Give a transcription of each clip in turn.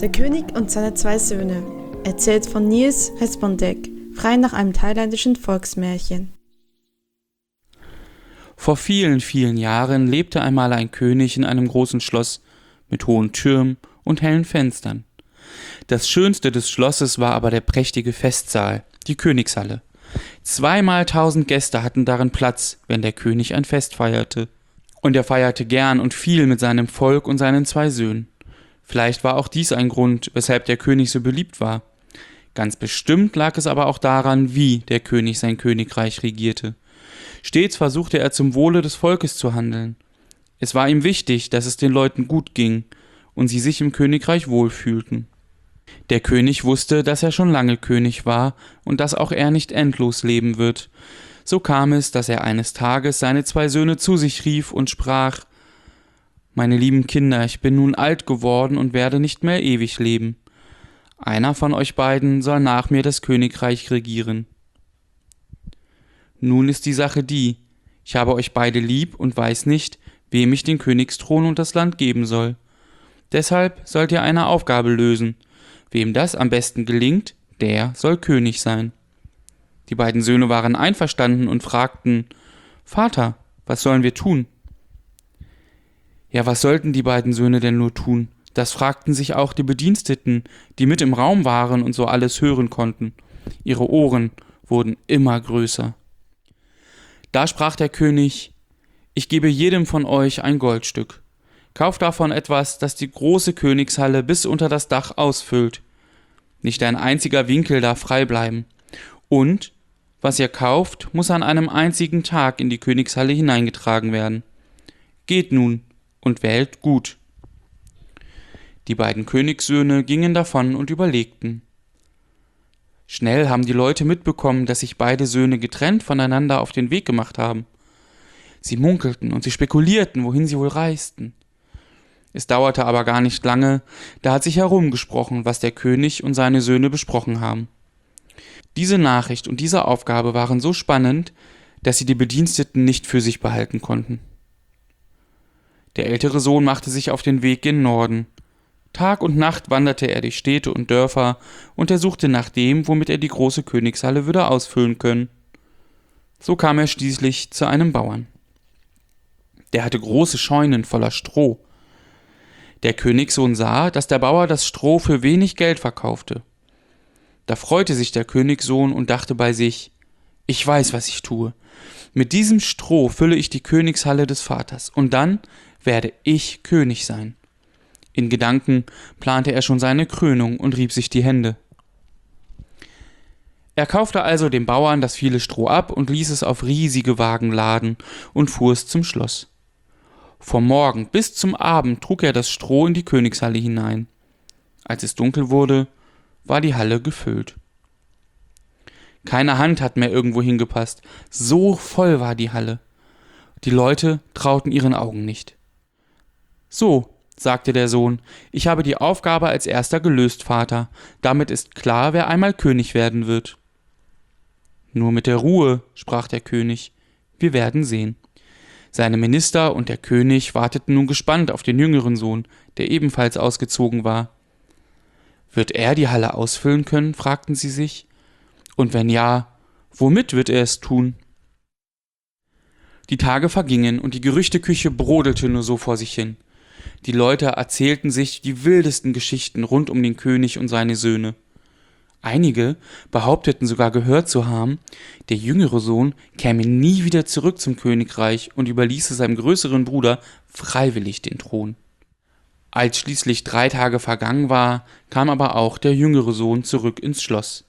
Der König und seine zwei Söhne, erzählt von Nils Respondek, frei nach einem thailändischen Volksmärchen. Vor vielen, vielen Jahren lebte einmal ein König in einem großen Schloss mit hohen Türmen und hellen Fenstern. Das schönste des Schlosses war aber der prächtige Festsaal, die Königshalle. Zweimal tausend Gäste hatten darin Platz, wenn der König ein Fest feierte. Und er feierte gern und viel mit seinem Volk und seinen zwei Söhnen. Vielleicht war auch dies ein Grund, weshalb der König so beliebt war. Ganz bestimmt lag es aber auch daran, wie der König sein Königreich regierte. Stets versuchte er zum Wohle des Volkes zu handeln. Es war ihm wichtig, dass es den Leuten gut ging und sie sich im Königreich wohlfühlten. Der König wusste, dass er schon lange König war und dass auch er nicht endlos leben wird. So kam es, dass er eines Tages seine zwei Söhne zu sich rief und sprach Meine lieben Kinder, ich bin nun alt geworden und werde nicht mehr ewig leben. Einer von euch beiden soll nach mir das Königreich regieren. Nun ist die Sache die, ich habe euch beide lieb und weiß nicht, wem ich den Königsthron und das Land geben soll. Deshalb sollt ihr eine Aufgabe lösen, Wem das am besten gelingt, der soll König sein. Die beiden Söhne waren einverstanden und fragten Vater, was sollen wir tun? Ja, was sollten die beiden Söhne denn nur tun? Das fragten sich auch die Bediensteten, die mit im Raum waren und so alles hören konnten. Ihre Ohren wurden immer größer. Da sprach der König Ich gebe jedem von euch ein Goldstück. Kauft davon etwas, das die große Königshalle bis unter das Dach ausfüllt. Nicht ein einziger Winkel darf frei bleiben. Und was ihr kauft, muss an einem einzigen Tag in die Königshalle hineingetragen werden. Geht nun und wählt gut. Die beiden Königssöhne gingen davon und überlegten. Schnell haben die Leute mitbekommen, dass sich beide Söhne getrennt voneinander auf den Weg gemacht haben. Sie munkelten und sie spekulierten, wohin sie wohl reisten. Es dauerte aber gar nicht lange, da hat sich herumgesprochen, was der König und seine Söhne besprochen haben. Diese Nachricht und diese Aufgabe waren so spannend, dass sie die Bediensteten nicht für sich behalten konnten. Der ältere Sohn machte sich auf den Weg gen Norden. Tag und Nacht wanderte er durch Städte und Dörfer und er suchte nach dem, womit er die große Königshalle würde ausfüllen können. So kam er schließlich zu einem Bauern. Der hatte große Scheunen voller Stroh der Königssohn sah, dass der Bauer das Stroh für wenig Geld verkaufte. Da freute sich der Königssohn und dachte bei sich Ich weiß, was ich tue. Mit diesem Stroh fülle ich die Königshalle des Vaters, und dann werde ich König sein. In Gedanken plante er schon seine Krönung und rieb sich die Hände. Er kaufte also dem Bauern das viele Stroh ab und ließ es auf riesige Wagen laden und fuhr es zum Schloss. Vom Morgen bis zum Abend trug er das Stroh in die Königshalle hinein. Als es dunkel wurde, war die Halle gefüllt. Keine Hand hat mehr irgendwo hingepasst, so voll war die Halle. Die Leute trauten ihren Augen nicht. So, sagte der Sohn, ich habe die Aufgabe als erster gelöst, Vater. Damit ist klar, wer einmal König werden wird. Nur mit der Ruhe, sprach der König, wir werden sehen. Seine Minister und der König warteten nun gespannt auf den jüngeren Sohn, der ebenfalls ausgezogen war. Wird er die Halle ausfüllen können? fragten sie sich. Und wenn ja, womit wird er es tun? Die Tage vergingen und die Gerüchteküche brodelte nur so vor sich hin. Die Leute erzählten sich die wildesten Geschichten rund um den König und seine Söhne. Einige behaupteten sogar gehört zu haben, der jüngere Sohn käme nie wieder zurück zum Königreich und überließe seinem größeren Bruder freiwillig den Thron. Als schließlich drei Tage vergangen war, kam aber auch der jüngere Sohn zurück ins Schloss.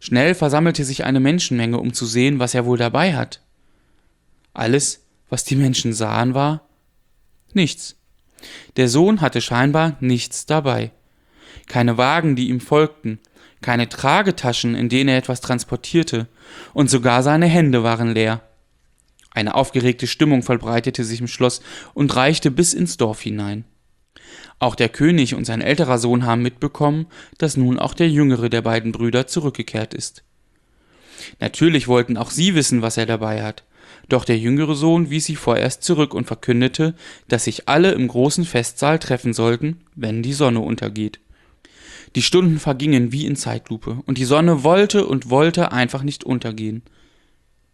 Schnell versammelte sich eine Menschenmenge, um zu sehen, was er wohl dabei hat. Alles, was die Menschen sahen, war nichts. Der Sohn hatte scheinbar nichts dabei. Keine Wagen, die ihm folgten, keine Tragetaschen, in denen er etwas transportierte, und sogar seine Hände waren leer. Eine aufgeregte Stimmung verbreitete sich im Schloss und reichte bis ins Dorf hinein. Auch der König und sein älterer Sohn haben mitbekommen, dass nun auch der jüngere der beiden Brüder zurückgekehrt ist. Natürlich wollten auch sie wissen, was er dabei hat, doch der jüngere Sohn wies sie vorerst zurück und verkündete, dass sich alle im großen Festsaal treffen sollten, wenn die Sonne untergeht. Die Stunden vergingen wie in Zeitlupe, und die Sonne wollte und wollte einfach nicht untergehen.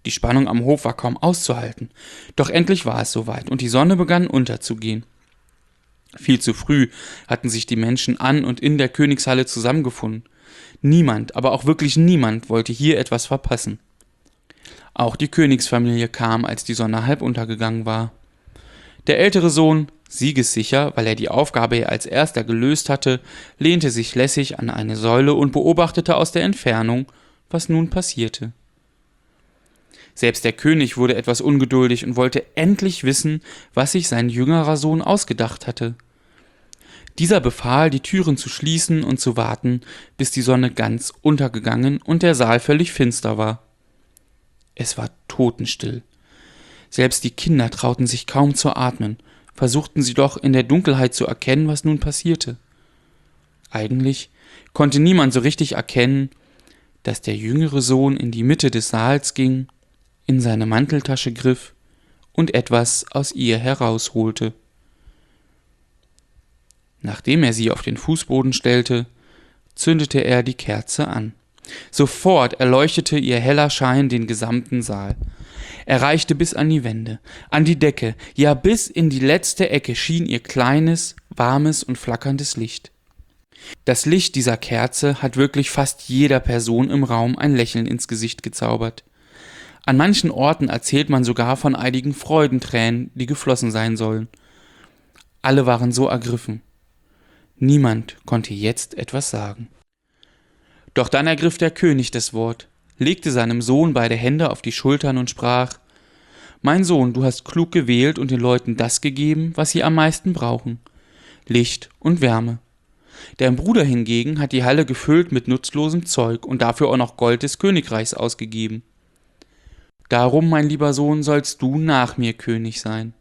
Die Spannung am Hof war kaum auszuhalten, doch endlich war es soweit, und die Sonne begann unterzugehen. Viel zu früh hatten sich die Menschen an und in der Königshalle zusammengefunden. Niemand, aber auch wirklich niemand wollte hier etwas verpassen. Auch die Königsfamilie kam, als die Sonne halb untergegangen war. Der ältere Sohn, siegessicher, weil er die Aufgabe als erster gelöst hatte, lehnte sich lässig an eine Säule und beobachtete aus der Entfernung, was nun passierte. Selbst der König wurde etwas ungeduldig und wollte endlich wissen, was sich sein jüngerer Sohn ausgedacht hatte. Dieser befahl, die Türen zu schließen und zu warten, bis die Sonne ganz untergegangen und der Saal völlig finster war. Es war totenstill. Selbst die Kinder trauten sich kaum zu atmen, versuchten sie doch in der Dunkelheit zu erkennen, was nun passierte. Eigentlich konnte niemand so richtig erkennen, dass der jüngere Sohn in die Mitte des Saals ging, in seine Manteltasche griff und etwas aus ihr herausholte. Nachdem er sie auf den Fußboden stellte, zündete er die Kerze an. Sofort erleuchtete ihr heller Schein den gesamten Saal. Er reichte bis an die Wände, an die Decke, ja bis in die letzte Ecke schien ihr kleines, warmes und flackerndes Licht. Das Licht dieser Kerze hat wirklich fast jeder Person im Raum ein Lächeln ins Gesicht gezaubert. An manchen Orten erzählt man sogar von einigen Freudentränen, die geflossen sein sollen. Alle waren so ergriffen. Niemand konnte jetzt etwas sagen. Doch dann ergriff der König das Wort, legte seinem Sohn beide Hände auf die Schultern und sprach Mein Sohn, du hast klug gewählt und den Leuten das gegeben, was sie am meisten brauchen Licht und Wärme. Dein Bruder hingegen hat die Halle gefüllt mit nutzlosem Zeug und dafür auch noch Gold des Königreichs ausgegeben. Darum, mein lieber Sohn, sollst du nach mir König sein.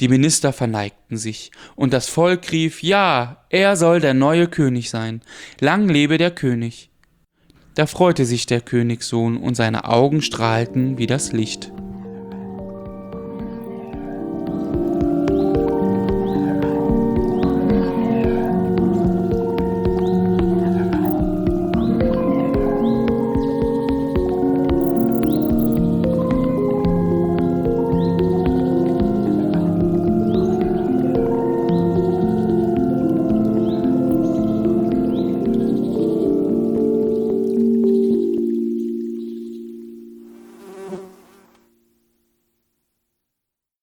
Die Minister verneigten sich, und das Volk rief Ja, er soll der neue König sein. Lang lebe der König. Da freute sich der Königssohn, und seine Augen strahlten wie das Licht.